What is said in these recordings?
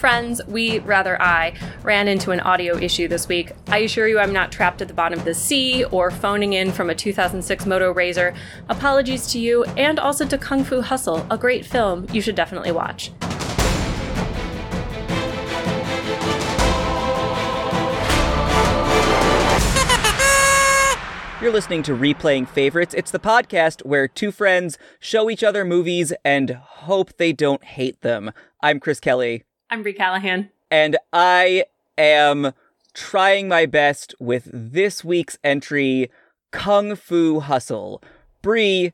Friends, we, rather I, ran into an audio issue this week. I assure you I'm not trapped at the bottom of the sea or phoning in from a 2006 Moto Razr. Apologies to you and also to Kung Fu Hustle, a great film you should definitely watch. You're listening to Replaying Favorites. It's the podcast where two friends show each other movies and hope they don't hate them. I'm Chris Kelly. I'm Brie Callahan. And I am trying my best with this week's entry Kung Fu Hustle. Brie,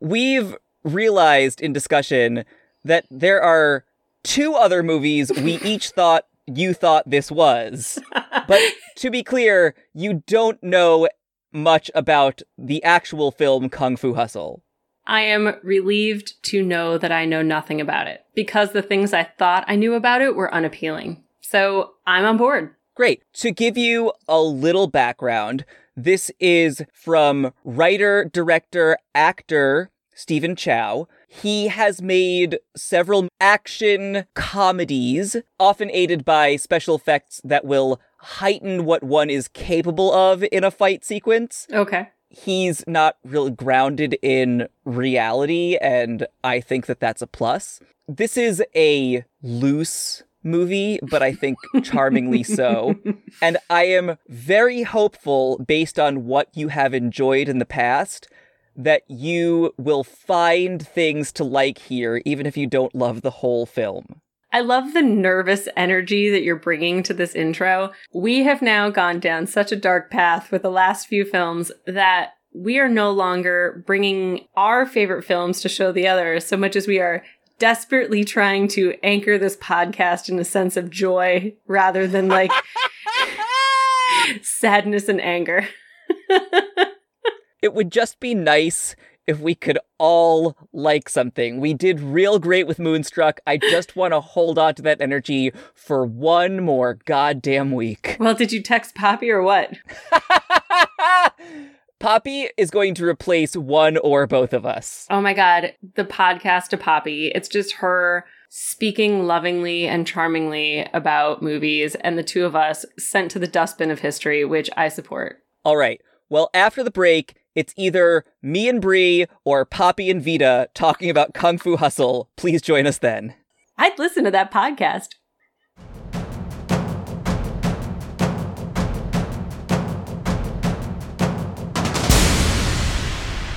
we've realized in discussion that there are two other movies we each thought you thought this was. but to be clear, you don't know much about the actual film Kung Fu Hustle. I am relieved to know that I know nothing about it because the things I thought I knew about it were unappealing. So I'm on board. Great. To give you a little background, this is from writer, director, actor Stephen Chow. He has made several action comedies, often aided by special effects that will heighten what one is capable of in a fight sequence. Okay. He's not really grounded in reality, and I think that that's a plus. This is a loose movie, but I think charmingly so. And I am very hopeful, based on what you have enjoyed in the past, that you will find things to like here, even if you don't love the whole film. I love the nervous energy that you're bringing to this intro. We have now gone down such a dark path with the last few films that we are no longer bringing our favorite films to show the others so much as we are desperately trying to anchor this podcast in a sense of joy rather than like sadness and anger. it would just be nice if we could all like something. We did real great with Moonstruck. I just want to hold on to that energy for one more goddamn week. Well, did you text Poppy or what? Poppy is going to replace one or both of us. Oh my god, the podcast to Poppy. It's just her speaking lovingly and charmingly about movies and the two of us sent to the dustbin of history, which I support. All right. Well, after the break, it's either me and Brie or Poppy and Vita talking about Kung Fu Hustle. Please join us then. I'd listen to that podcast.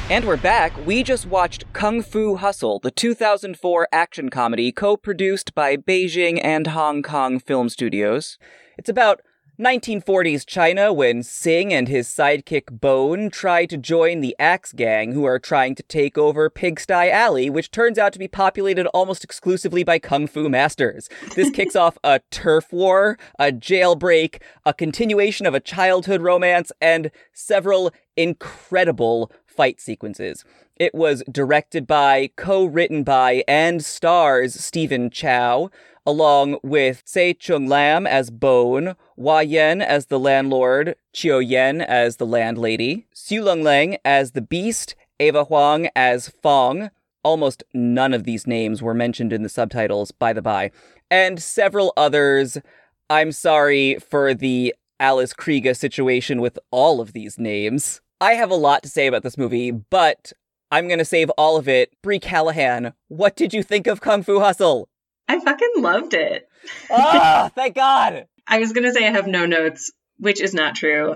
And we're back. We just watched Kung Fu Hustle, the 2004 action comedy co produced by Beijing and Hong Kong film studios. It's about 1940s China when Sing and his sidekick Bone try to join the Axe Gang, who are trying to take over Pigsty Alley, which turns out to be populated almost exclusively by kung fu masters. This kicks off a turf war, a jailbreak, a continuation of a childhood romance, and several incredible fight sequences. It was directed by, co written by, and stars Stephen Chow along with Tse Chung Lam as Bone, Hua Yen as the landlord, Chiu Yen as the landlady, Xu Leng Leng as the beast, Ava Huang as Fong. Almost none of these names were mentioned in the subtitles, by the by, and several others. I'm sorry for the Alice Krieger situation with all of these names. I have a lot to say about this movie, but I'm going to save all of it. Brie Callahan, what did you think of Kung Fu Hustle? I fucking loved it. Ah, thank God. I was going to say I have no notes, which is not true.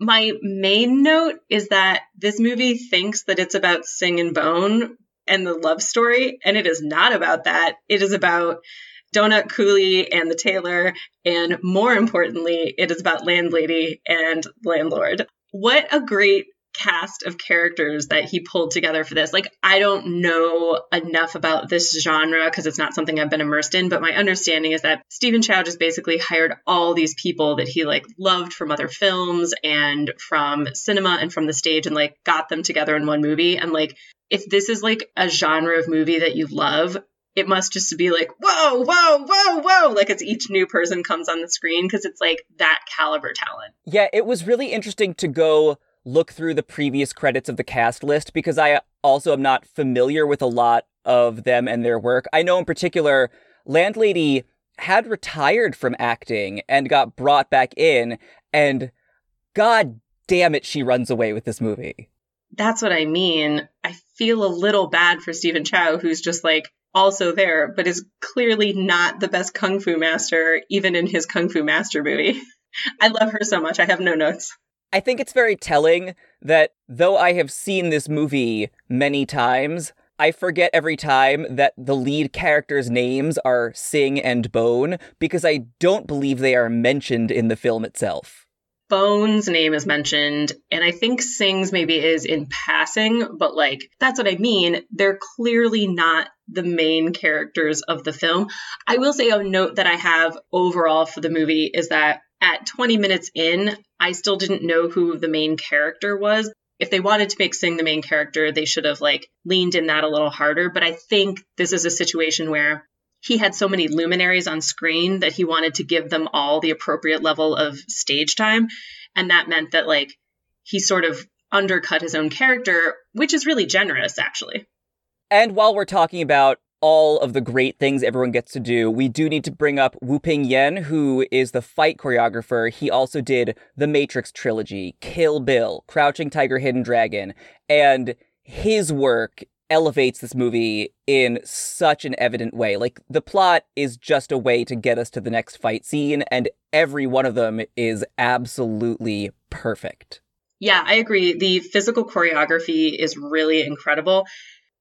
My main note is that this movie thinks that it's about Sing and Bone and the love story, and it is not about that. It is about Donut Coolie and the tailor, and more importantly, it is about Landlady and Landlord. What a great cast of characters that he pulled together for this. Like, I don't know enough about this genre because it's not something I've been immersed in, but my understanding is that Stephen Chow just basically hired all these people that he like loved from other films and from cinema and from the stage and like got them together in one movie. And like, if this is like a genre of movie that you love, it must just be like, whoa, whoa, whoa, whoa. Like it's each new person comes on the screen because it's like that caliber talent. Yeah, it was really interesting to go look through the previous credits of the cast list because I also am not familiar with a lot of them and their work. I know in particular, Landlady had retired from acting and got brought back in, and god damn it, she runs away with this movie. That's what I mean. I feel a little bad for Stephen Chow, who's just like also there, but is clearly not the best kung fu master, even in his kung fu master movie. I love her so much. I have no notes. I think it's very telling that though I have seen this movie many times, I forget every time that the lead characters' names are Sing and Bone because I don't believe they are mentioned in the film itself. Bone's name is mentioned, and I think Sing's maybe is in passing, but like, that's what I mean. They're clearly not the main characters of the film. I will say a note that I have overall for the movie is that at 20 minutes in, I still didn't know who the main character was. If they wanted to make Sing the main character, they should have like leaned in that a little harder. But I think this is a situation where he had so many luminaries on screen that he wanted to give them all the appropriate level of stage time. And that meant that like he sort of undercut his own character, which is really generous actually. And while we're talking about all of the great things everyone gets to do, we do need to bring up Woo Ping Yuen, who is the fight choreographer. He also did the Matrix trilogy, Kill Bill, Crouching Tiger, Hidden Dragon, and his work elevates this movie in such an evident way. Like, the plot is just a way to get us to the next fight scene, and every one of them is absolutely perfect. Yeah, I agree. The physical choreography is really incredible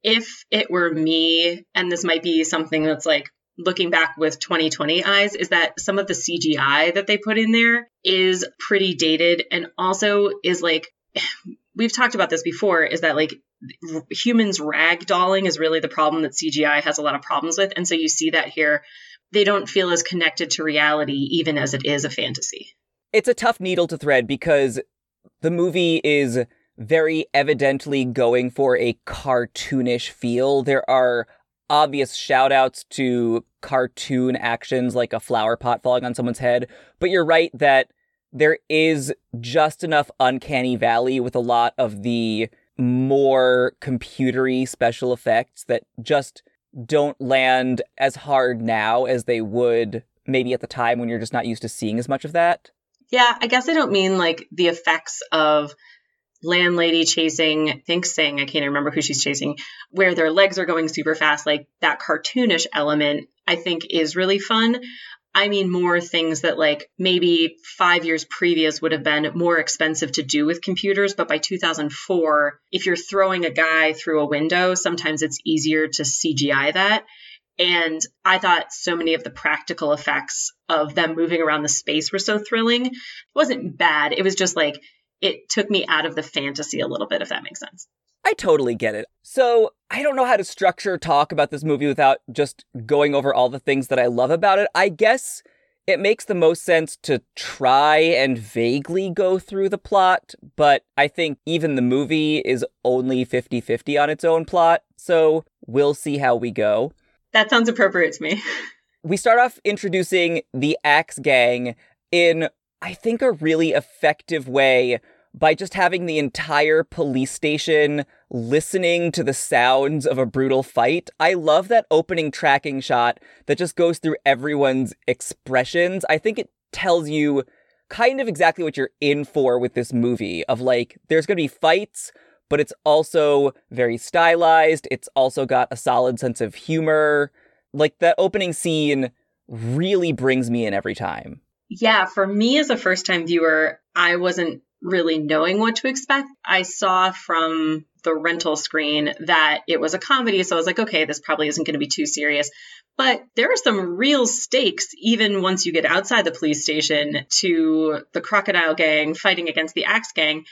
if it were me, and this might be something that's like looking back with 2020 eyes, is that some of the CGI that they put in there is pretty dated and also is like, we've talked about this before, is that like humans ragdolling is really the problem that CGI has a lot of problems with. And so you see that here. They don't feel as connected to reality, even as it is a fantasy. It's a tough needle to thread because the movie is very evidently going for a cartoonish feel. There are obvious shout outs to cartoon actions like a flower pot falling on someone's head, but you're right that there is just enough uncanny valley with a lot of the more computery special effects that just don't land as hard now as they would maybe at the time when you're just not used to seeing as much of that. Yeah, I guess I don't mean like the effects of landlady chasing, think Sing, I can't remember who she's chasing, where their legs are going super fast, like that cartoonish element, I think is really fun. I mean, more things that like maybe five years previous would have been more expensive to do with computers. But by 2004, if you're throwing a guy through a window, sometimes it's easier to CGI that. And I thought so many of the practical effects of them moving around the space were so thrilling. It wasn't bad. It was just like it took me out of the fantasy a little bit, if that makes sense. I totally get it. So, I don't know how to structure talk about this movie without just going over all the things that I love about it. I guess it makes the most sense to try and vaguely go through the plot, but I think even the movie is only 50 50 on its own plot, so we'll see how we go. That sounds appropriate to me. we start off introducing the Axe Gang in I think, a really effective way by just having the entire police station listening to the sounds of a brutal fight. I love that opening tracking shot that just goes through everyone's expressions. I think it tells you kind of exactly what you're in for with this movie of like, there's going to be fights, but it's also very stylized. It's also got a solid sense of humor. Like that opening scene really brings me in every time. Yeah, for me as a first time viewer, I wasn't really knowing what to expect. I saw from the rental screen that it was a comedy, so I was like, okay, this probably isn't going to be too serious. But there are some real stakes, even once you get outside the police station, to the crocodile gang fighting against the axe gang.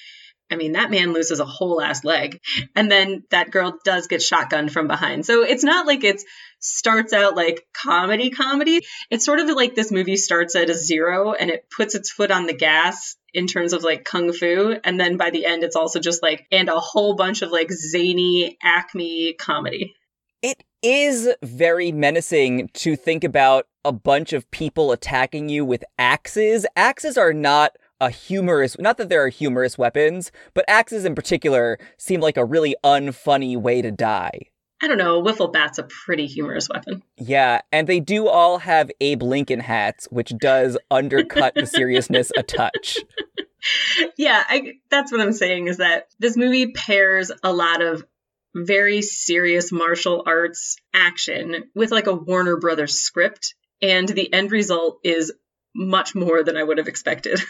I mean, that man loses a whole ass leg. And then that girl does get shotgunned from behind. So it's not like it starts out like comedy comedy. It's sort of like this movie starts at a zero and it puts its foot on the gas in terms of like kung fu. And then by the end, it's also just like, and a whole bunch of like zany acme comedy. It is very menacing to think about a bunch of people attacking you with axes. Axes are not a humorous not that there are humorous weapons but axes in particular seem like a really unfunny way to die I don't know, a wiffle bat's a pretty humorous weapon. Yeah, and they do all have Abe Lincoln hats, which does undercut the seriousness a touch. Yeah, I, that's what I'm saying is that this movie pairs a lot of very serious martial arts action with like a Warner Brothers script, and the end result is much more than I would have expected.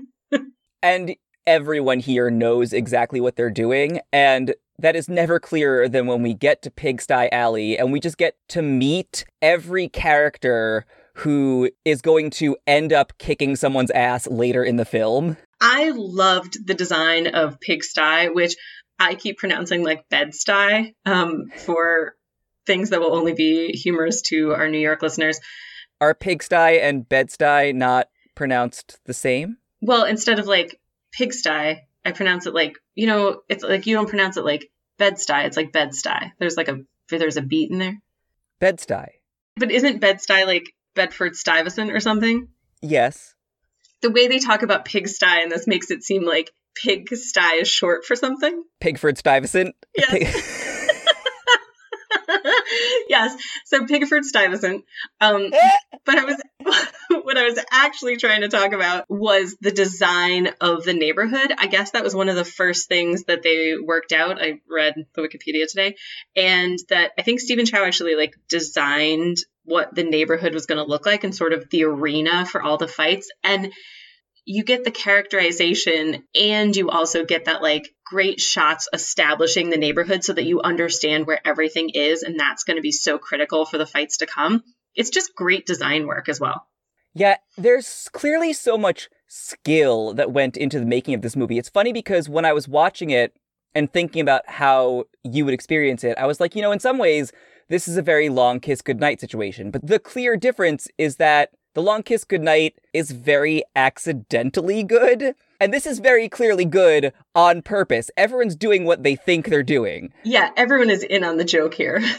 and everyone here knows exactly what they're doing, and that is never clearer than when we get to Pigsty Alley and we just get to meet every character who is going to end up kicking someone's ass later in the film. I loved the design of Pigsty, which I keep pronouncing like Bed-Stuy um, for things that will only be humorous to our New York listeners. Are Pigsty and Bed-Stuy not pronounced the same? Well, instead of like Pigsty, I pronounce it like, you know, it's like you don't pronounce it like Bed-Stuy, it's like Bed-Stuy. There's like a there's a beat in there. Bed-Stuy. But isn't Bed-Stuy like Bedford Stuyvesant or something? Yes. The way they talk about Pigsty and this makes it seem like Pigsty is short for something. Pigford Stuyvesant. Yes. Pig- yes. So Pigford Stuyvesant. Um, but I was what I was actually trying to talk about was the design of the neighborhood. I guess that was one of the first things that they worked out. I read the Wikipedia today, and that I think Stephen Chow actually like designed what the neighborhood was going to look like and sort of the arena for all the fights and you get the characterization and you also get that like great shots establishing the neighborhood so that you understand where everything is and that's going to be so critical for the fights to come. It's just great design work as well. Yeah there's clearly so much skill that went into the making of this movie. It's funny because when i was watching it and thinking about how you would experience it i was like you know in some ways this is a very long kiss goodnight situation. But the clear difference is that the Long Kiss Goodnight is very accidentally good. And this is very clearly good on purpose. Everyone's doing what they think they're doing. yeah everyone is in on the joke here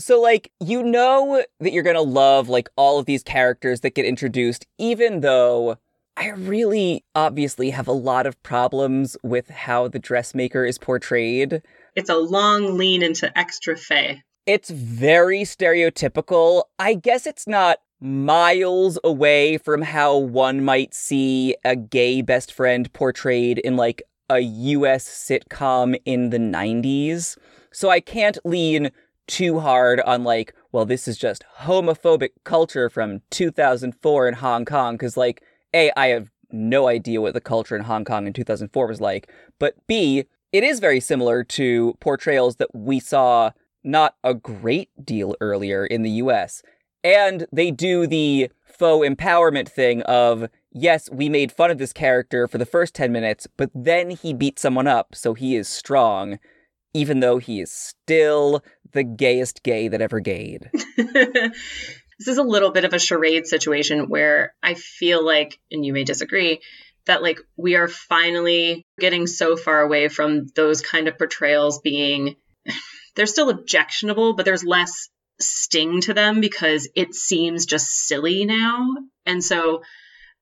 So, like, you know that you're gonna love, like, all of these characters that get introduced, even though I really obviously have a lot of problems with how the dressmaker is portrayed. it's a long lean into extra fey It's very stereotypical. I guess it's not miles away from how one might see a gay best friend portrayed in like a US sitcom in the 90s. So I can't lean too hard on like, well, this is just homophobic culture from 2004 in Hong Kong cuz like A I have no idea what the culture in Hong Kong in 2004 was like, but B it is very similar to portrayals that we saw not a great deal earlier in the US. And they do the faux empowerment thing of, yes, we made fun of this character for the first 10 minutes, but then he beat someone up, so he is strong, even though he is still the gayest gay that ever gayed. this is a little bit of a charade situation where I feel like, and you may disagree, that like we are finally getting so far away from those kind of portrayals being they're still objectionable, but there's less sting to them because it seems just silly now. And so,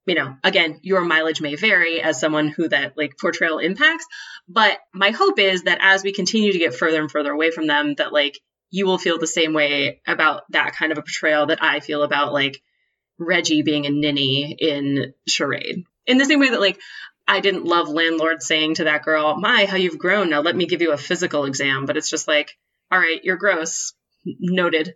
you know, again, your mileage may vary as someone who that like portrayal impacts, but my hope is that as we continue to get further and further away from them that like you will feel the same way about that kind of a portrayal that I feel about like Reggie being a ninny in Charade. In the same way that like I didn't love landlord saying to that girl, "My, how you've grown. Now let me give you a physical exam." But it's just like, "All right, you're gross." Noted.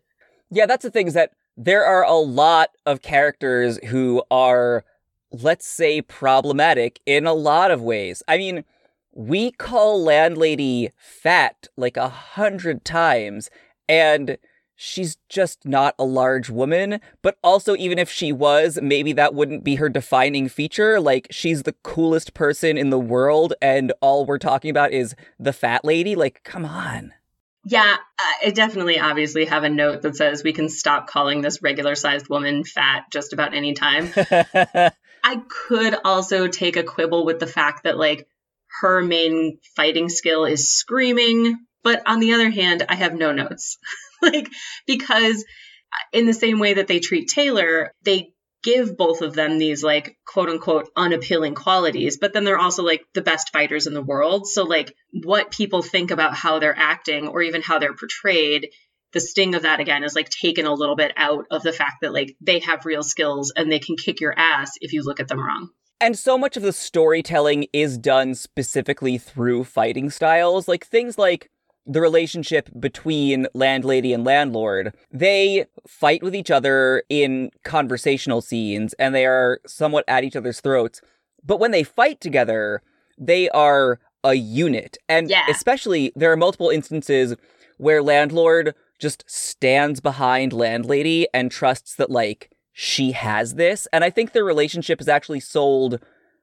Yeah, that's the thing is that there are a lot of characters who are, let's say, problematic in a lot of ways. I mean, we call Landlady fat like a hundred times, and she's just not a large woman. But also, even if she was, maybe that wouldn't be her defining feature. Like, she's the coolest person in the world, and all we're talking about is the fat lady. Like, come on. Yeah, I definitely obviously have a note that says we can stop calling this regular sized woman fat just about any time. I could also take a quibble with the fact that, like, her main fighting skill is screaming. But on the other hand, I have no notes. like, because uh, in the same way that they treat Tailor, they give both of them these like quote unquote unappealing qualities, but then they're also like the best fighters in the world. So like what people think about how they're acting or even how they're portrayed, the sting of that again is like taken a little bit out of the fact that like they have real skills and they can kick your ass if you look at them wrong. And so much of the storytelling is done specifically through fighting styles, like things like the relationship between landlady and landlord. They fight with each other in conversational scenes and they are somewhat at each other's throats. But when they fight together, they are a unit. And Yeah. especially, there are multiple instances where landlord just stands behind landlady and trusts that, like, she has this. And I think their relationship is actually sold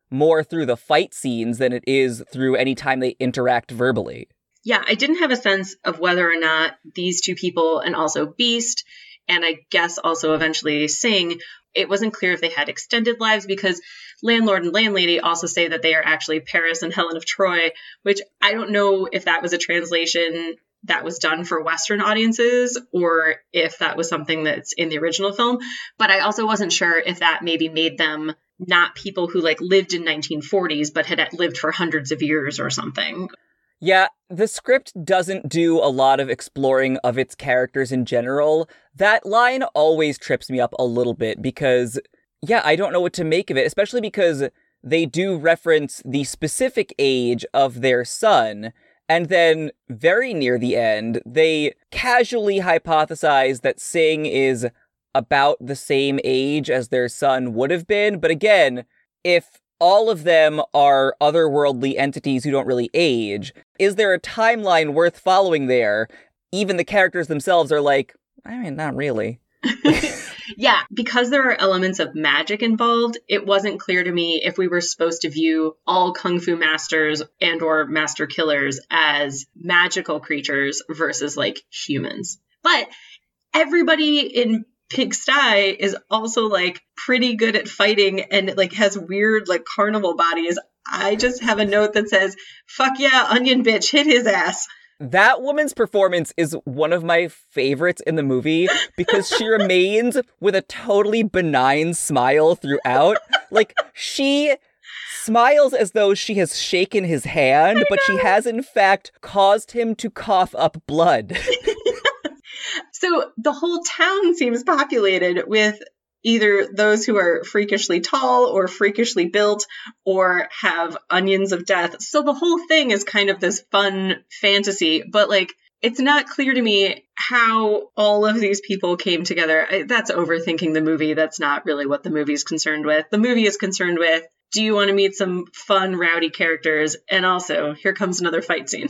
more through the fight scenes than it is through any time they interact verbally. Yeah, I didn't have a sense of whether or not these two people and also Beast and I guess also eventually Sing, it wasn't clear if they had extended lives because landlord and landlady also say that they are actually Paris and Helen of Troy, which I don't know if that was a translation that was done for Western audiences or if that was something that's in the original film. But I also wasn't sure if that maybe made them not people who like lived in 1940s but had lived for hundreds of years or something. Yeah, the script doesn't do a lot of exploring of its characters in general. That line always trips me up a little bit because, yeah, I don't know what to make of it, especially because they do reference the specific age of their son. And then, very near the end, they casually hypothesize that Sing is about the same age as their son would have been. But again, if all of them are otherworldly entities who don't really age, is there a timeline worth following there? Even the characters themselves are like, I mean, not really. Yeah, because there are elements of magic involved, it wasn't clear to me if we were supposed to view all kung fu masters and or master killers as magical creatures versus like humans. But everybody in Pigsty is also like pretty good at fighting and like has weird like carnival bodies. I just have a note that says, "Fuck yeah, onion bitch, hit his ass." That woman's performance is one of my favorites in the movie because she remains with a totally benign smile throughout. Like, she smiles as though she has shaken his hand, but she has in fact caused him to cough up blood. So the whole town seems populated with either those who are freakishly tall or freakishly built or have onions of death. So the whole thing is kind of this fun fantasy, but like it's not clear to me how all of these people came together. I, that's overthinking the movie. That's not really what the movie is concerned with. The movie is concerned with do you want to meet some fun, rowdy characters? And also, here comes another fight scene.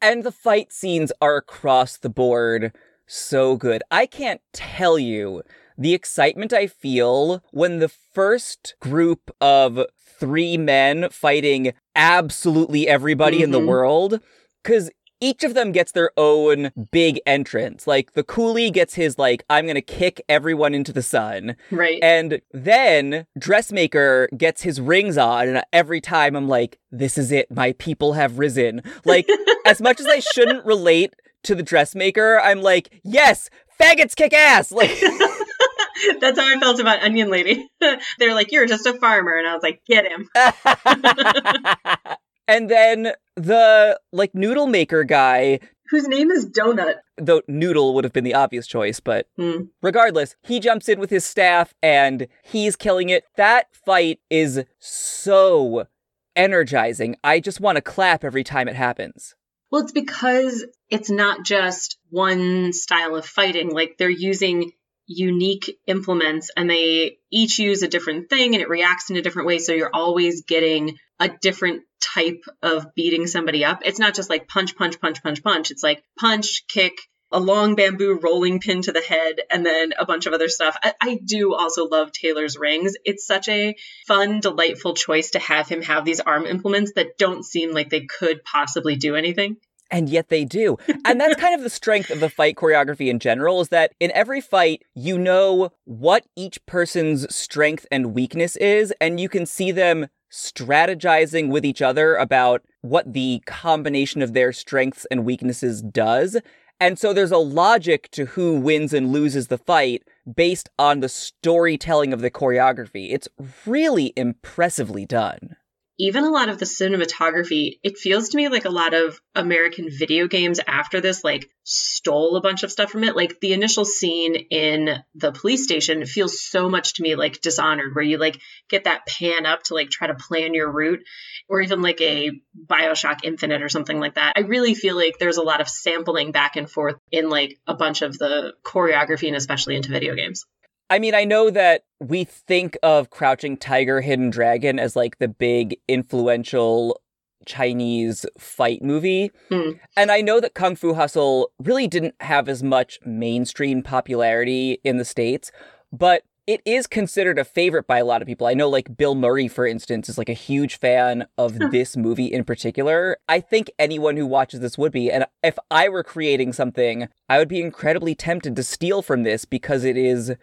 And the fight scenes are across the board so good. I can't tell you the excitement I feel when the first group of three men fighting absolutely everybody in the Mhm. world, because each of them gets their own big entrance. Like the coolie gets his like, I'm gonna kick everyone into the sun. Right. And then Dressmaker gets his rings on, and every time I'm like, this is it. My people have risen. Like, as much as I shouldn't relate to the dressmaker, I'm like, yes, faggots kick ass. Like, That's how I felt about Onion Lady. They're like, you're just a farmer. And I was like, get him. and then the like noodle maker guy, Whose name is Donut. though noodle would have been the obvious choice, but Hmm. regardless, he jumps in with his staff and he's killing it. That fight is so energizing. I just want to clap every time it happens. Well, it's because it's not just one style of fighting. Like they're using unique implements and they each use a different thing and it reacts in a different way. So you're always getting a different type of beating somebody up. It's not just like punch, punch, punch, punch, punch. It's like punch, kick, a long bamboo rolling pin to the head, and then a bunch of other stuff. I, I do also love Tailor's rings. It's such a fun, delightful choice to have him have these arm implements that don't seem like they could possibly do anything. And yet they do. And that's kind of the strength of the fight choreography in general is that in every fight, you know what each person's strength and weakness is, and you can see them strategizing with each other about what the combination of their strengths and weaknesses does. And so there's a logic to who wins and loses the fight based on the storytelling of the choreography. It's really impressively done even a lot of the cinematography, it feels to me like a lot of American video games after this, like, stole a bunch of stuff from it. Like, the initial scene in the police station feels so much to me like Dishonored, where you, like, get that pan up to, like, try to plan your route, or even like a Bioshock Infinite or something like that. I really feel like there's a lot of sampling back and forth in, like, a bunch of the choreography and especially into video games. I mean, I know that we think of Crouching Tiger, Hidden Dragon as like the big influential Chinese fight movie. Mm. And I know that Kung Fu Hustle really didn't have as much mainstream popularity in the States, but it is considered a favorite by a lot of people. I know, like, Bill Murray, for instance, is like a huge fan of this movie in particular. I think anyone who watches this would be. And if I were creating something, I would be incredibly tempted to steal from this because it is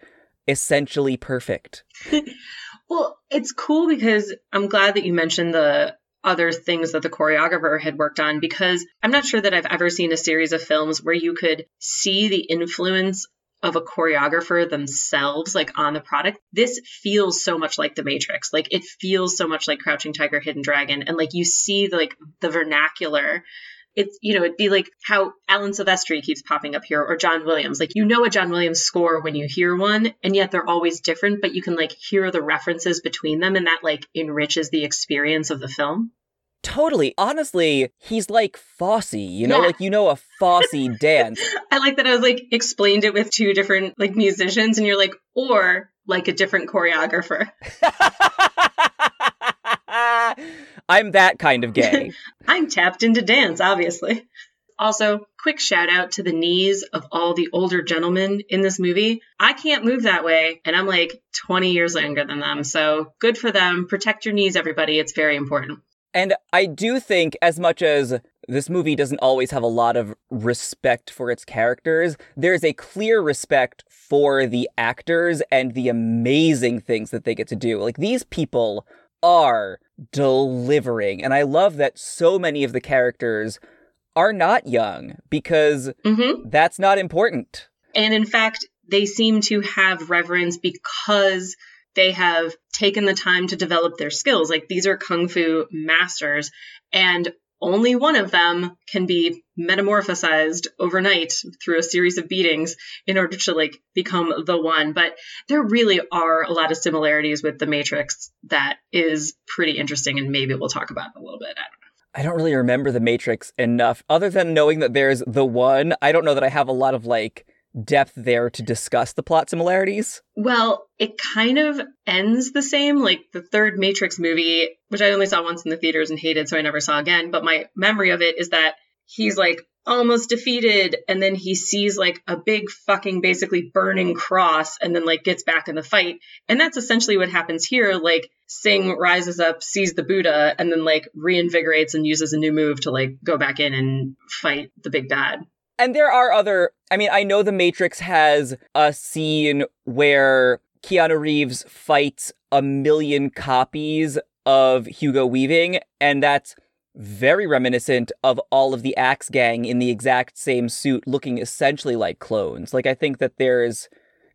essentially perfect. well, it's cool because I'm glad that you mentioned the other things that the choreographer had worked on because I'm not sure that I've ever seen a series of films where you could see the influence of a choreographer themselves like on the product. This feels so much like the matrix. Like it feels so much like crouching tiger hidden dragon. And like you see the, like the vernacular it's you know it'd be like how Alan Silvestri keeps popping up here or John Williams. Like you know a John Williams score when you hear one, and yet they're always different, but you can like hear the references between them, and that like enriches the experience of the film. Totally. Honestly, he's like Fosse, you know, yeah. like you know a Fosse dance. I like that I was like explained it with two different like musicians and you're like or like a different choreographer. I'm that kind of gay. I'm tapped into dance, obviously. Also, quick shout out to the knees of all the older gentlemen in this movie. I can't move that way, and I'm like 20 years younger than them. So good for them. Protect your knees, everybody. It's very important. And I do think, as much as this movie doesn't always have a lot of respect for its characters, there's a clear respect for the actors and the amazing things that they get to do. Like, these people are delivering. And I love that so many of the characters are not young because mm-hmm. that's not important. And in fact, they seem to have reverence because they have taken the time to develop their skills. Like these are kung fu masters, and only one of them can be metamorphosized overnight through a series of beatings in order to like become the one. But there really are a lot of similarities with the matrix that is pretty interesting and maybe we'll talk about it a little bit. I don't know. I don't really remember the Matrix enough, other than knowing that there's the one. I don't know that I have a lot of like depth there to discuss the plot similarities? Well, it kind of ends the same. Like the third Matrix movie, which I only saw once in the theaters and hated, so I never saw again. But my memory of it is that he's like almost defeated and then he sees like a big fucking basically burning cross and then like gets back in the fight and that's essentially what happens here like sing rises up sees the buddha and then like reinvigorates and uses a new move to like go back in and fight the big bad and there are other, I mean, I know The Matrix has a scene where Keanu Reeves fights a million copies of Hugo Weaving, and that's very reminiscent of all of the Axe Gang in the exact same suit, looking essentially like clones. Like, I think that there's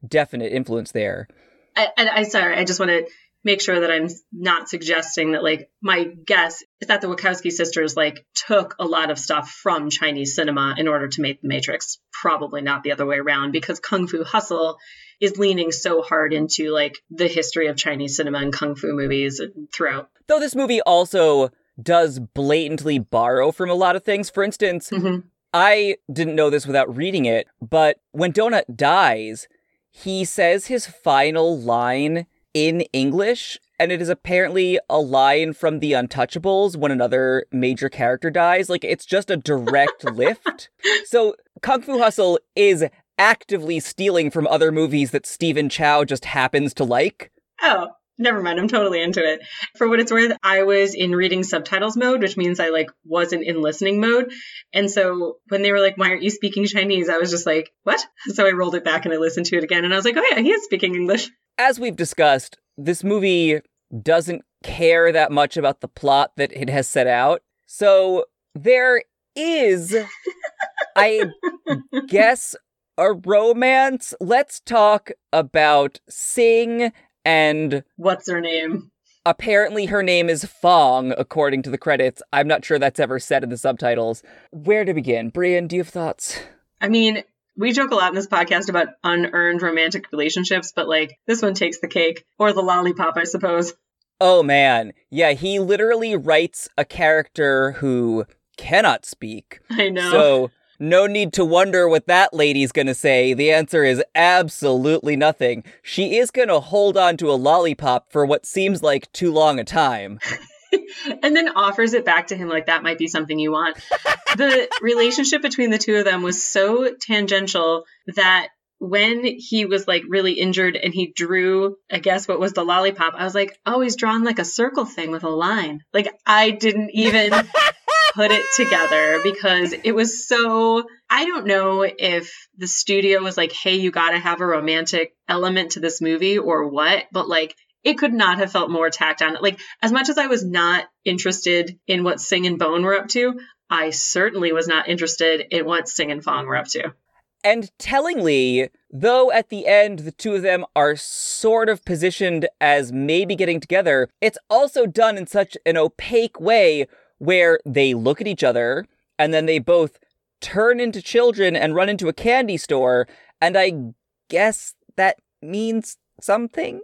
definite influence there. I, I, I sorry, I just want to make sure that I'm not suggesting that like my guess is that the Wachowski sisters like took a lot of stuff from Chinese cinema in order to make The Matrix. Probably not the other way around because Kung Fu Hustle is leaning so hard into like the history of Chinese cinema and kung fu movies throughout. Though this movie also does blatantly borrow from a lot of things. For instance, mm-hmm. I didn't know this without reading it, but when Donut dies, he says his final line in English, and it is apparently a line from The Untouchables when another major character dies. Like, it's just a direct lift. So, Kung Fu Hustle is actively stealing from other movies that Stephen Chow just happens to like. Oh, never mind. I'm totally into it. For what it's worth, I was in reading subtitles mode, which means I like wasn't in listening mode. And so when they were like, "Why aren't you speaking Chinese?" I was just like, "What?" So I rolled it back and I listened to it again, and I was like, "Oh yeah, he is speaking English." As we've discussed, this movie doesn't care that much about the plot that it has set out. So there is, I guess, a romance, let's talk about Sing and What's her name? apparently her name is Fong, according to the credits. I'm not sure that's ever said in the subtitles. Where to begin? Brian, do you have thoughts? I mean, we joke a lot in this podcast about unearned romantic relationships, but like this one takes the cake or the lollipop, I suppose. Oh man. Yeah, he literally writes a character who cannot speak. I know. So no need to wonder what that lady's gonna say. The answer is absolutely nothing. She is gonna hold on to a lollipop for what seems like too long a time. and then offers it back to him like that might be something you want. the relationship between the two of them was so tangential that when he was like really injured and he drew, I guess what was the lollipop, I was like, oh, he's drawn like a circle thing with a line. Like I didn't even put it together because it was so I don't know if the studio was like, hey, you got to have a romantic element to this movie or what, but like it could not have felt more tacked on. Like as much as I was not interested in what Sing and Bone were up to, I certainly was not interested in what Sing and Fong were up to. And tellingly, though at the end the two of them are sort of positioned as maybe getting together, it's also done in such an opaque way where they look at each other and then they both turn into children and run into a candy store. And I guess that means something.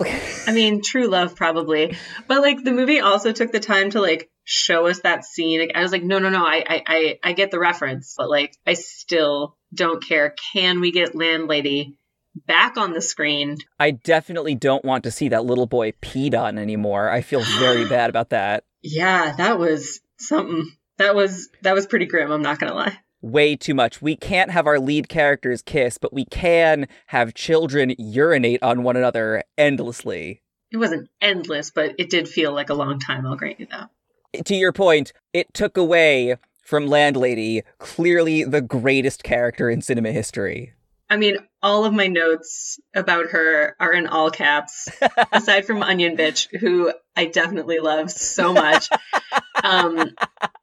I mean, true love probably, but like the movie also took the time to like show us that scene. I was like, no, no, no, I, I, I, I get the reference, but like, I still don't care. Can we get Landlady back on the screen? I definitely don't want to see that little boy peed on anymore. I feel very bad about that. Yeah, that was something. That was that was pretty grim. I'm not gonna lie. Way too much. We can't have our lead characters kiss, but we can have children urinate on one another endlessly. It wasn't endless, but it did feel like a long time. I'll grant you that. To your point, it took away from Landlady, clearly the greatest character in cinema history. I mean, all of my notes about her are in all caps, aside from Onion Bitch, who I definitely love so much. Um,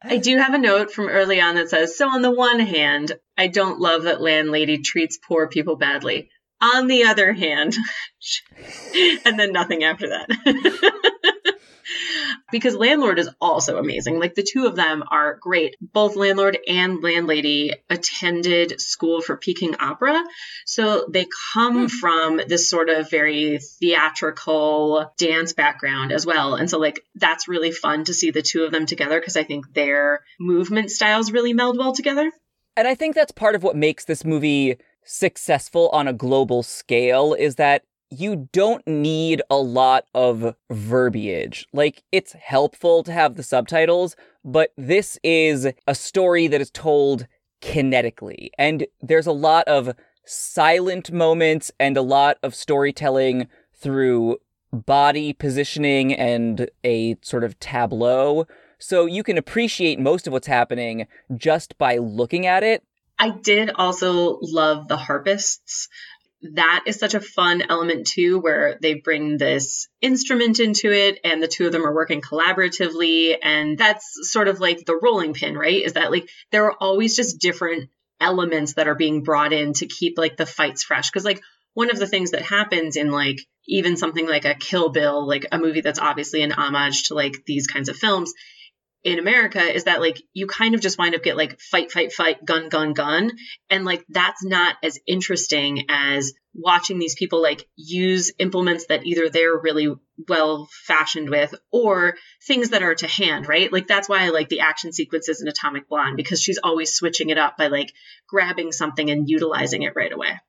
I do have a note from early on that says So, on the one hand, I don't love that Landlady treats poor people badly. On the other hand, and then nothing after that. because landlord is also amazing. Like the two of them are great. Both landlord and landlady attended school for peking opera. So they come mm. from this sort of very theatrical dance background as well. And so like that's really fun to see the two of them together because i think their movement styles really meld well together. And i think that's part of what makes this movie successful on a global scale is that you don't need a lot of verbiage. Like, it's helpful to have the subtitles, but this is a story that is told kinetically. And there's a lot of silent moments and a lot of storytelling through body positioning and a sort of tableau. So you can appreciate most of what's happening just by looking at it. I did also love the harpists that is such a fun element too, where they bring this instrument into it and the two of them are working collaboratively. And that's sort of like the rolling pin, right? Is that like there are always just different elements that are being brought in to keep like the fights fresh. Cause like one of the things that happens in like even something like a Kill Bill, like a movie that's obviously an homage to like these kinds of films, in America is that like you kind of just wind up get like fight, fight, fight, gun, gun, gun. And like that's not as interesting as watching these people like use implements that either they're really well fashioned with or things that are to hand, right? Like that's why I like the action sequences in Atomic Blonde because she's always switching it up by like grabbing something and utilizing it right away.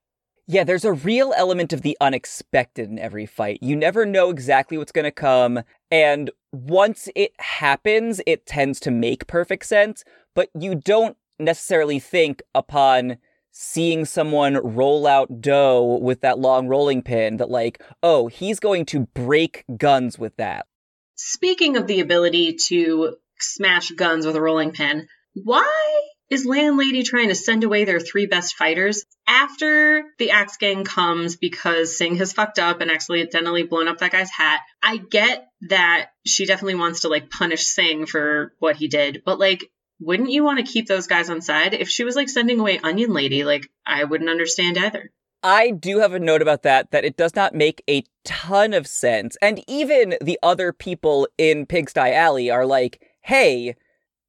Yeah, there's a real element of the unexpected in every fight. You never know exactly what's going to come. And once it happens, it tends to make perfect sense, but you don't necessarily think upon seeing someone roll out dough with that long rolling pin that, like, oh, he's going to break guns with that. Speaking of the ability to smash guns with a rolling pin, why is Landlady trying to send away their three best fighters after the Axe Gang comes because Sing has fucked up and accidentally blown up that guy's hat? I get that she definitely wants to like punish Sing for what he did, but like wouldn't you want to keep those guys on side? If she was like sending away Onion Lady, like I wouldn't understand either. I do have a note about that, that it does not make a ton of sense. And even the other people in Pigsty Alley are like, hey,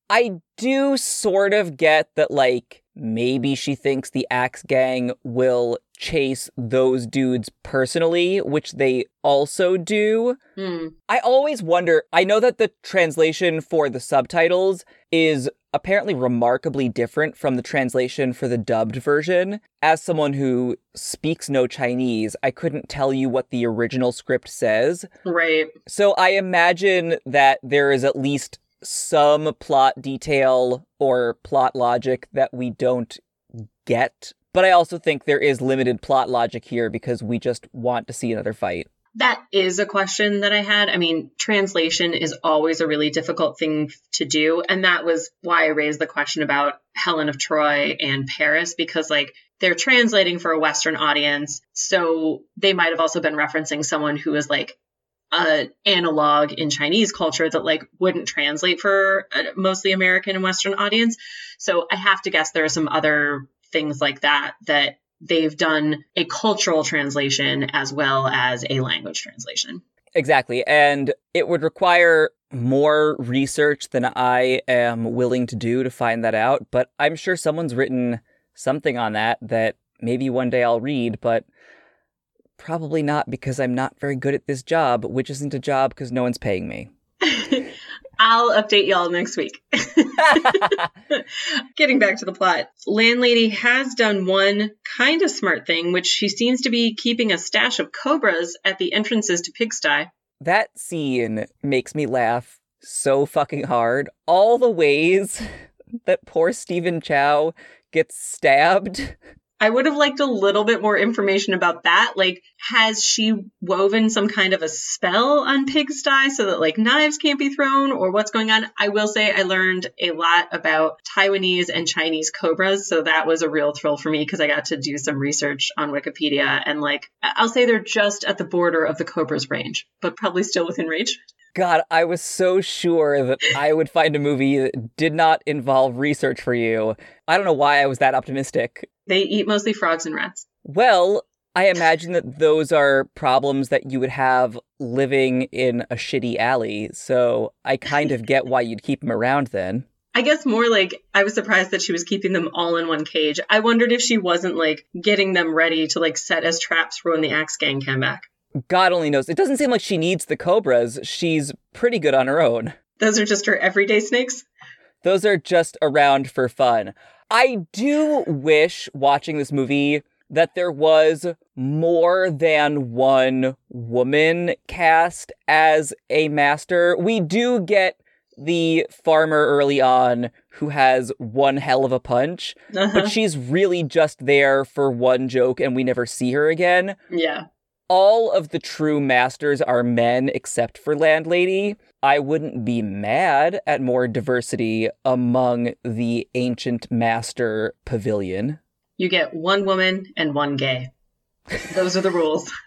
I do sort of get that, like, maybe she thinks the Axe Gang will chase those dudes personally, which they also do. Hmm. I always wonder, I know that the translation for the subtitles is apparently remarkably different from the translation for the dubbed version. As someone who speaks no Chinese, I couldn't tell you what the original script says. Right. So I imagine that there is at least some plot detail or plot logic that we don't get. But I also think there is limited plot logic here because we just want to see another fight. That is a question that I had. I mean, translation is always a really difficult thing to do. And that was why I raised the question about Helen of Troy and Paris, because like they're translating for a Western audience. So they might have also been referencing someone who is like a analog in Chinese culture that like wouldn't translate for a mostly American and Western audience. So I have to guess there are some other things like that that they've done a cultural translation as well as a language translation. Exactly. And it would require more research than I am willing to do to find that out. But I'm sure someone's written something on that that maybe one day I'll read, but probably not because I'm not very good at this job, which isn't a job because no one's paying me. I'll update y'all next week. Getting back to the plot, Landlady has done one kind of smart thing, which she seems to be keeping a stash of cobras at the entrances to Pigsty. that scene makes me laugh so fucking hard. All the ways that poor Stephen Chow gets stabbed. I would have liked a little bit more information about that. Like, has she woven some kind of a spell on Pigsty so that like knives can't be thrown or what's going on? I will say I learned a lot about Taiwanese and Chinese cobras. So that was a real thrill for me because I got to do some research on Wikipedia and like, I'll say they're just at the border of the cobra's range, but probably still within reach. God, I was so sure that I would find a movie that did not involve research for you. I don't know why I was that optimistic. They eat mostly frogs and rats. Well, I imagine that those are problems that you would have living in a shitty alley, so I kind of get why you'd keep them around then. I guess more like I was surprised that she was keeping them all in one cage. I wondered if she wasn't like getting them ready to like set as traps for when the Axe Gang came back. God only knows. It doesn't seem like she needs the cobras. She's pretty good on her own. Those are just her everyday snakes. Those are just around for fun. I do wish watching this movie that there was more than one woman cast as a master. We do get the farmer early on who has one hell of a punch, Uh-huh. but she's really just there for one joke and we never see her again. yeah. All of the true masters are men except for Landlady. I wouldn't be mad at more diversity among the ancient master pavilion. You get one woman and one gay. Those are the rules.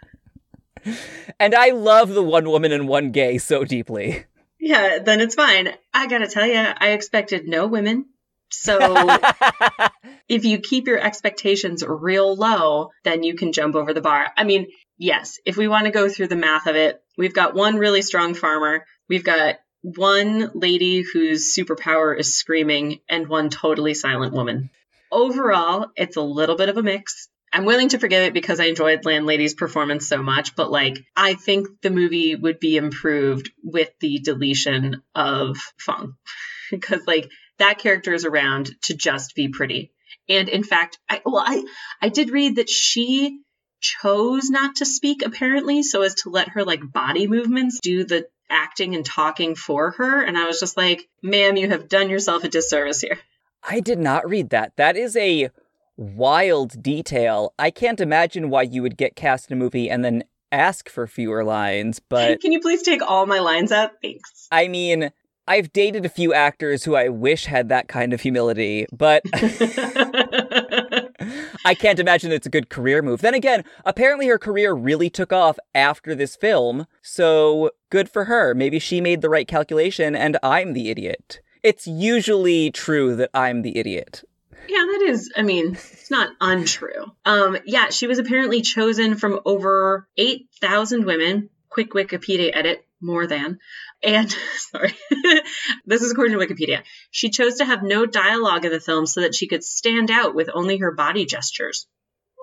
And I love the one woman and one gay so deeply. Yeah, then it's fine. I gotta tell you, I expected no women. So if you keep your expectations real low, then you can jump over the bar. I mean, yes, if we want to go through the math of it, we've got one really strong farmer, we've got one lady whose superpower is screaming, and one totally silent woman. Overall, it's a little bit of a mix. I'm willing to forgive it because I enjoyed Landlady's performance so much, but like, I think the movie would be improved with the deletion of Fong. because like, that character is around to just be pretty. And in fact, I well, I I did read that she chose not to speak apparently so as to let her like body movements do the acting and talking for her and I was just like, "Ma'am, you have done yourself a disservice here." I did not read that. That is a wild detail. I can't imagine why you would get cast in a movie and then ask for fewer lines, but Can you please take all my lines out? Thanks. I mean, I've dated a few actors who I wish had that kind of humility, but I can't imagine it's a good career move. Then again, apparently her career really took off after this film, so good for her. Maybe she made the right calculation and I'm the idiot. It's usually true that I'm the idiot. Yeah, that is, I mean, it's not untrue. Um, yeah, she was apparently chosen from over 8,000 women. Quick Wikipedia edit, more than. And, sorry, this is according to Wikipedia. She chose to have no dialogue in the film so that she could stand out with only her body gestures.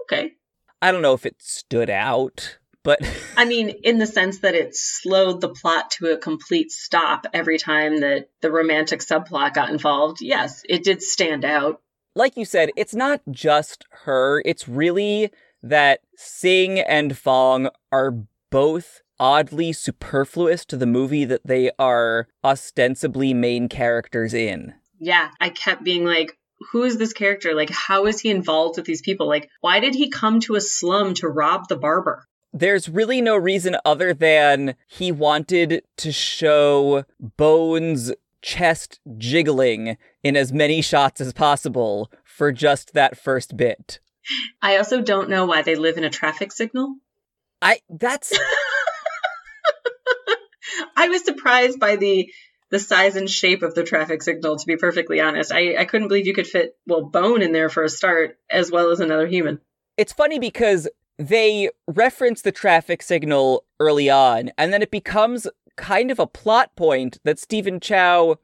Okay. I don't know if it stood out, but. I mean, in the sense that it slowed the plot to a complete stop every time that the romantic subplot got involved. Yes, it did stand out like you said, it's not just her. It's really that Sing and Fong are both oddly superfluous to the movie that they are ostensibly main characters in. Yeah, I kept being like, who is this character? Like, how is he involved with these people? Like, why did he come to a slum to rob the barber? There's really no reason other than he wanted to show Bones chest jiggling in as many shots as possible for just that first bit. I also don't know why they live in a traffic signal. I that's I was surprised by the the size and shape of the traffic signal to be perfectly honest. I, I couldn't believe you could fit well bone in there for a start as well as another human. It's funny because they reference the traffic signal early on and then it becomes kind of a plot point that Stephen Chow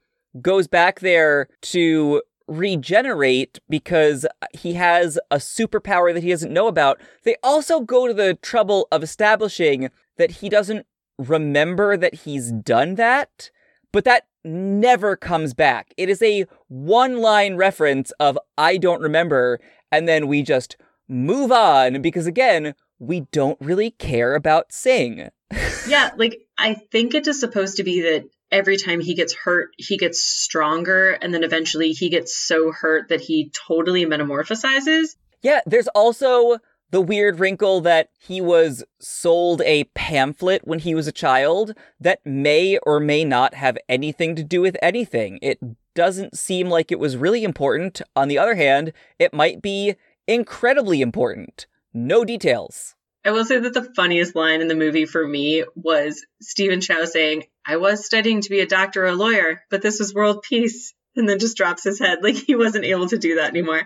goes back there to regenerate because he has a superpower that he doesn't know about. They also go to the trouble of establishing that he doesn't remember that he's done that, but that never comes back. It is a one line reference of I don't remember, and then we just move on because again, we don't really care about Sing. yeah, like I think it is supposed to be that every time he gets hurt, he gets stronger, and then eventually he gets so hurt that he totally metamorphosizes. Yeah, there's also the weird wrinkle that he was sold a pamphlet when he was a child that may or may not have anything to do with anything. It doesn't seem like it was really important. On the other hand, it might be incredibly important. No details. I will say that the funniest line in the movie for me was Stephen Chow saying, I was studying to be a doctor or a lawyer, but this was world peace. And then just drops his head like he wasn't able to do that anymore.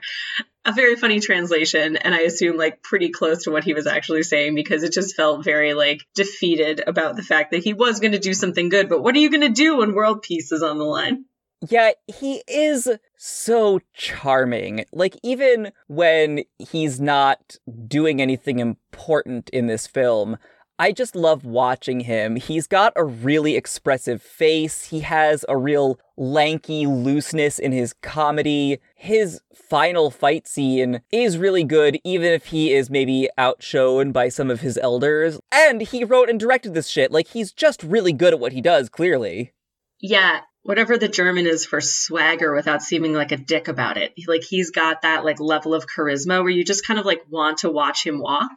A very funny translation, and I assume like pretty close to what he was actually saying because it just felt very like defeated about the fact that he was going to do something good, but what are you going to do when world peace is on the line? Yeah, he is so charming. Like, even when he's not doing anything important in this film, I just love watching him. He's got a really expressive face. He has a real lanky looseness in his comedy. His final fight scene is really good, even if he is maybe outshone by some of his elders. And he wrote and directed this shit. Like, he's just really good at what he does, clearly. Yeah, whatever the German is for swagger without seeming like a dick about it. Like he's got that like level of charisma where you just kind of like want to watch him walk.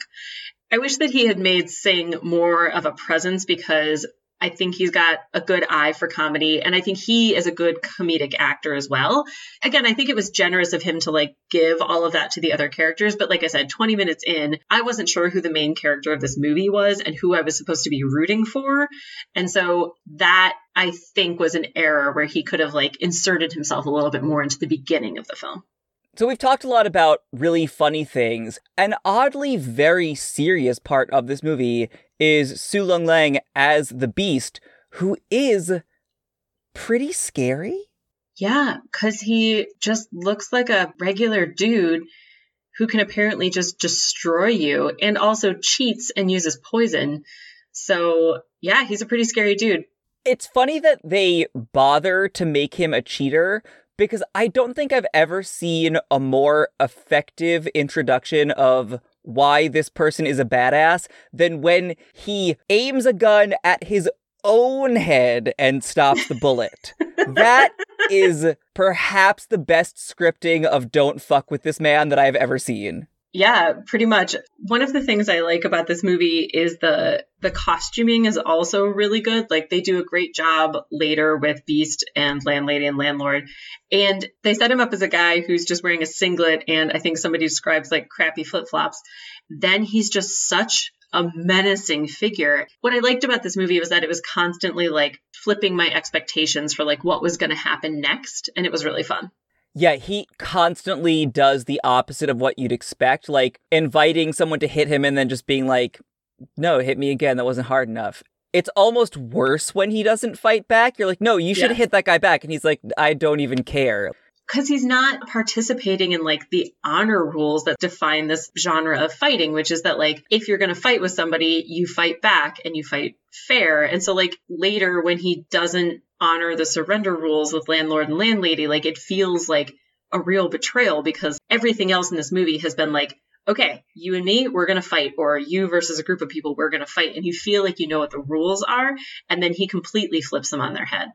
I wish that he had made Sing more of a presence because I think he's got a good eye for comedy and I think he is a good comedic actor as well. Again, I think it was generous of him to like give all of that to the other characters, but like I said, 20 minutes in, I wasn't sure who the main character of this movie was and who I was supposed to be rooting for. And so that I think was an error where he could have like inserted himself a little bit more into the beginning of the film. So we've talked a lot about really funny things. An oddly very serious part of this movie is Su Lung Lang as the Beast, who is pretty scary. Yeah, because he just looks like a regular dude who can apparently just destroy you and also cheats and uses poison. So, yeah, he's a pretty scary dude. It's funny that they bother to make him a cheater because I don't think I've ever seen a more effective introduction of why this person is a badass than when he aims a gun at his own head and stops the bullet. that is perhaps the best scripting of don't fuck with this man that I've ever seen. Yeah, pretty much. One of the things I like about this movie is the the costuming is also really good. Like they do a great job later with Beast and Landlady and Landlord. And they set him up as a guy who's just wearing a singlet and I think somebody describes like crappy flip-flops. Then he's just such a menacing figure. What I liked about this movie was that it was constantly like flipping my expectations for like what was going to happen next. And it was really fun. Yeah, he constantly does the opposite of what you'd expect, like inviting someone to hit him and then just being like, no, hit me again. That wasn't hard enough. It's almost worse when he doesn't fight back. You're like, no, you should Yeah. hit that guy back. And he's like, I don't even care. because he's not participating in like the honor rules that define this genre of fighting which is that like if you're going to fight with somebody you fight back and you fight fair and so like later when he doesn't honor the surrender rules with landlord and landlady like it feels like a real betrayal because everything else in this movie has been like okay you and me we're going to fight or you versus a group of people we're going to fight and you feel like you know what the rules are and then he completely flips them on their head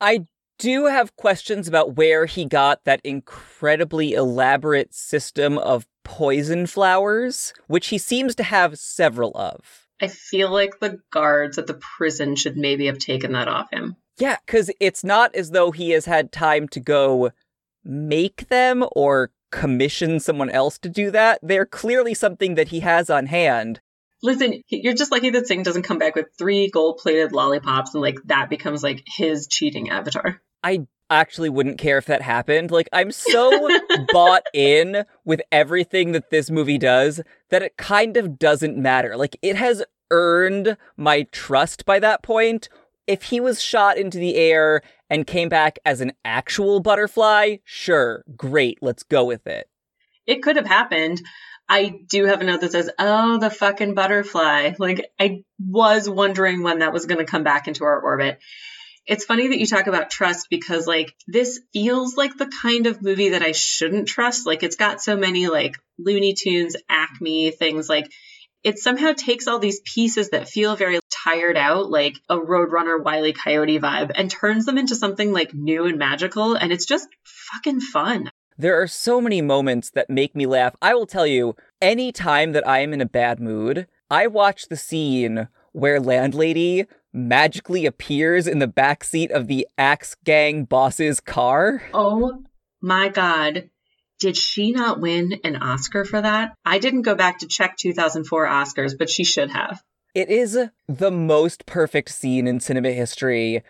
I do have questions about where he got that incredibly elaborate system of poison flowers, which he seems to have several of. I feel like the guards at the prison should maybe have taken that off him. Yeah, because it's not as though he has had time to go make them or commission someone else to do that. They're clearly something that he has on hand. Listen, you're just lucky that Sing doesn't come back with three gold plated lollipops and like that becomes like his cheating avatar. I actually wouldn't care if that happened. Like, I'm so bought in with everything that this movie does that it kind of doesn't matter. Like, it has earned my trust by that point. If he was shot into the air and came back as an actual butterfly, sure, great, let's go with it. It could have happened. I do have a note that says, oh, the fucking butterfly. Like, I was wondering when that was going to come back into our orbit. It's funny that you talk about trust because, like, this feels like the kind of movie that I shouldn't trust. Like, it's got so many, like, Looney Tunes, Acme things. Like, it somehow takes all these pieces that feel very tired out, like a Roadrunner Wile E. Coyote vibe, and turns them into something, like, new and magical. And it's just fucking fun. There are so many moments that make me laugh. I will tell you, any time that I am in a bad mood, I watch the scene where Landlady magically appears in the backseat of the Axe Gang boss's car. Oh my God. Did she not win an Oscar for that? I didn't go back to check 2004 Oscars, but she should have. It is the most perfect scene in cinema history.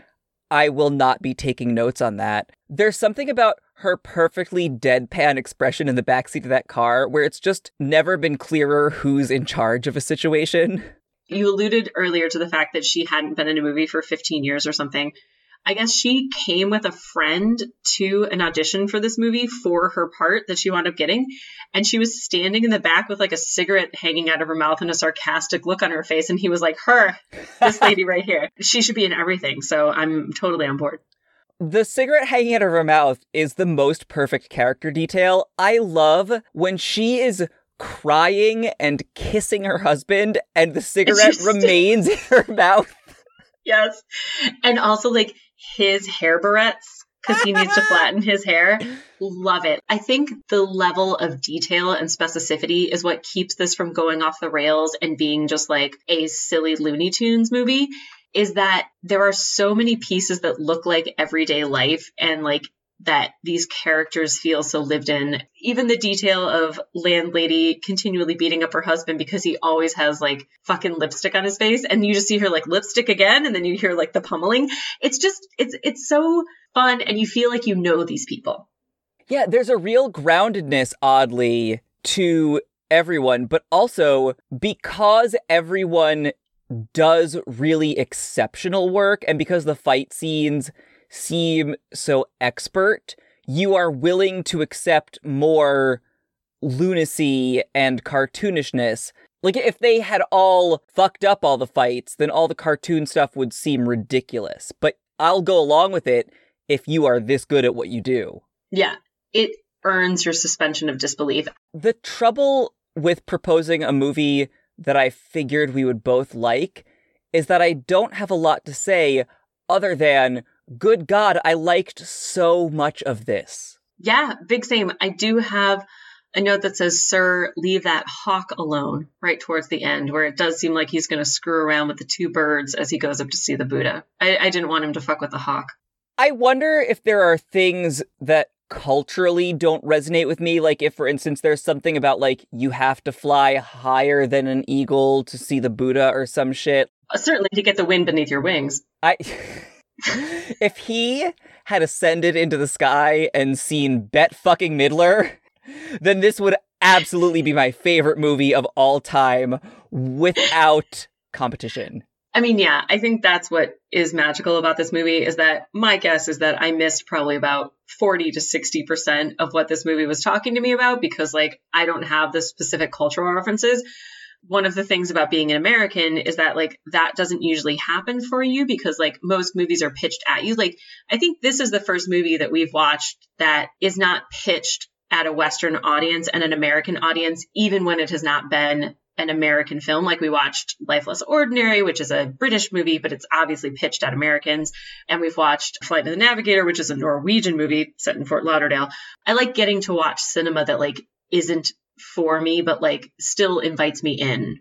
I will not be taking notes on that. There's something about her perfectly deadpan expression in the backseat of that car where it's just never been clearer who's in charge of a situation. You alluded earlier to the fact that she hadn't been in a movie for 15 years or something. I guess she came with a friend to an audition for this movie for her part that she wound up getting. And she was standing in the back with like a cigarette hanging out of her mouth and a sarcastic look on her face. And he was like, Her, this lady right here. She should be in everything. So I'm totally on board. The cigarette hanging out of her mouth is the most perfect character detail. I love when she is crying and kissing her husband and the cigarette remains in her mouth. Yes. And also like his hair barrettes because he needs to flatten his hair. Love it. I think the level of detail and specificity is what keeps this from going off the rails and being just like a silly Looney Tunes movie. Is that there are so many pieces that look like everyday life and like that these characters feel so lived in. Even the detail of landlady continually beating up her husband because he always has like fucking lipstick on his face, and you just see her like lipstick again, and then you hear like the pummeling. It's just it's it's so fun, and you feel like you know these people. Yeah, there's a real groundedness, oddly, to everyone, but also because everyone does really exceptional work and because the fight scenes seem so expert, you are willing to accept more lunacy and cartoonishness. Like, if they had all fucked up all the fights, then all the cartoon stuff would seem ridiculous. But I'll go along with it if you are this good at what you do. Yeah, it earns your suspension of disbelief. The trouble with proposing a movie that I figured we would both like is that I don't have a lot to say other than, good God, I liked so much of this. Yeah, big same. I do have a note that says, Sir, leave that hawk alone, right towards the end, where it does seem like he's going to screw around with the two birds as he goes up to see the Buddha. I, I didn't want him to fuck with the hawk. I wonder if there are things that culturally don't resonate with me. Like, if, for instance, there's something about like you have to fly higher than an eagle to see the Buddha or some shit. Uh, certainly to get the wind beneath your wings. I. if he had ascended into the sky and seen Bette fucking Midler, then this would absolutely be my favorite movie of all time without competition. I mean, yeah, I think that's what is magical about this movie is that my guess is that I missed probably about 40 to 60% of what this movie was talking to me about because, like, I don't have the specific cultural references. One of the things about being an American is that, like, that doesn't usually happen for you because, like, most movies are pitched at you. Like, I think this is the first movie that we've watched that is not pitched at a Western audience and an American audience, even when it has not been an American film. Like we watched Life Less Ordinary, which is a British movie, but it's obviously pitched at Americans. And we've watched Flight of the Navigator, which is a Norwegian movie set in Fort Lauderdale. I like getting to watch cinema that like isn't for me, but like still invites me in.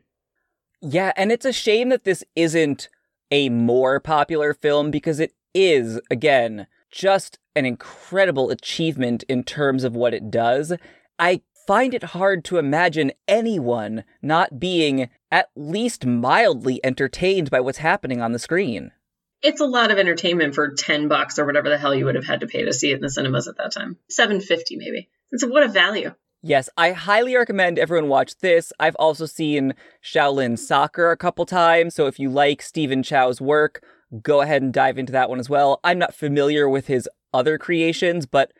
Yeah, and it's a shame that this isn't a more popular film because it is, again, just an incredible achievement in terms of what it does. I find it hard to imagine anyone not being at least mildly entertained by what's happening on the screen. It's a lot of entertainment for 10 bucks or whatever the hell you would have had to pay to see it in the cinemas at that time. 750 maybe. It's what a value. Yes, I highly recommend everyone watch this. I've also seen Shaolin Soccer a couple times, so if you like Stephen Chow's work, go ahead and dive into that one as well. I'm not familiar with his other creations, but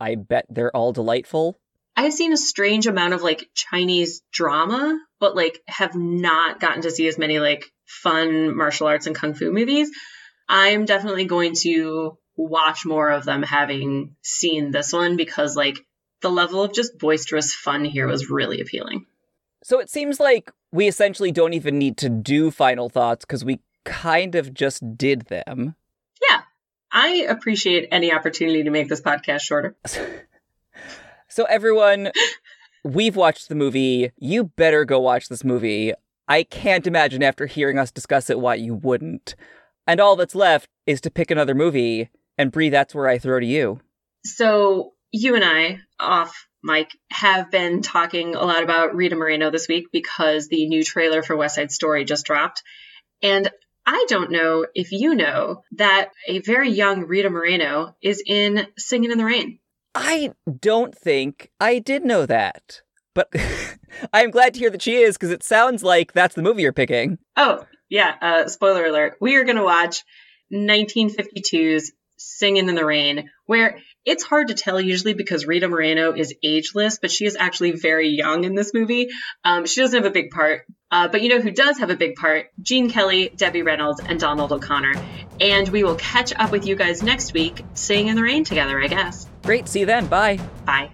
I bet they're all delightful. I've seen a strange amount of like Chinese drama, but like have not gotten to see as many like fun martial arts and kung fu movies. I'm definitely going to watch more of them having seen this one because like the level of just boisterous fun here was really appealing. So it seems like we essentially don't even need to do final thoughts because we kind of just did them. Yeah. I appreciate any opportunity to make this podcast shorter. So, everyone, we've watched the movie. You better go watch this movie. I can't imagine after hearing us discuss it why you wouldn't. And all that's left is to pick another movie. And Brie, that's where I throw to you. So, you and I, off mic, have been talking a lot about Rita Moreno this week because the new trailer for West Side Story just dropped. And I don't know if you know that a very young Rita Moreno is in Singing in the Rain. I don't think I did know that. But I am glad to hear that she is because it sounds like that's the movie you're picking. Oh, yeah. Uh, spoiler alert. We are going to watch 1952's Singing in the Rain, where it's hard to tell usually because Rita Moreno is ageless, but she is actually very young in this movie. Um, she doesn't have a big part, uh, but you know who does have a big part? Gene Kelly, Debbie Reynolds, and Donald O'Connor. And we will catch up with you guys next week, Singing in the Rain together, I guess. Great. See you then. Bye. Bye.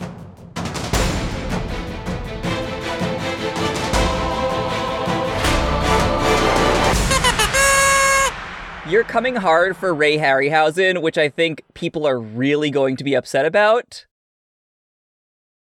You're coming hard for Ray Harryhausen, which I think people are really going to be upset about.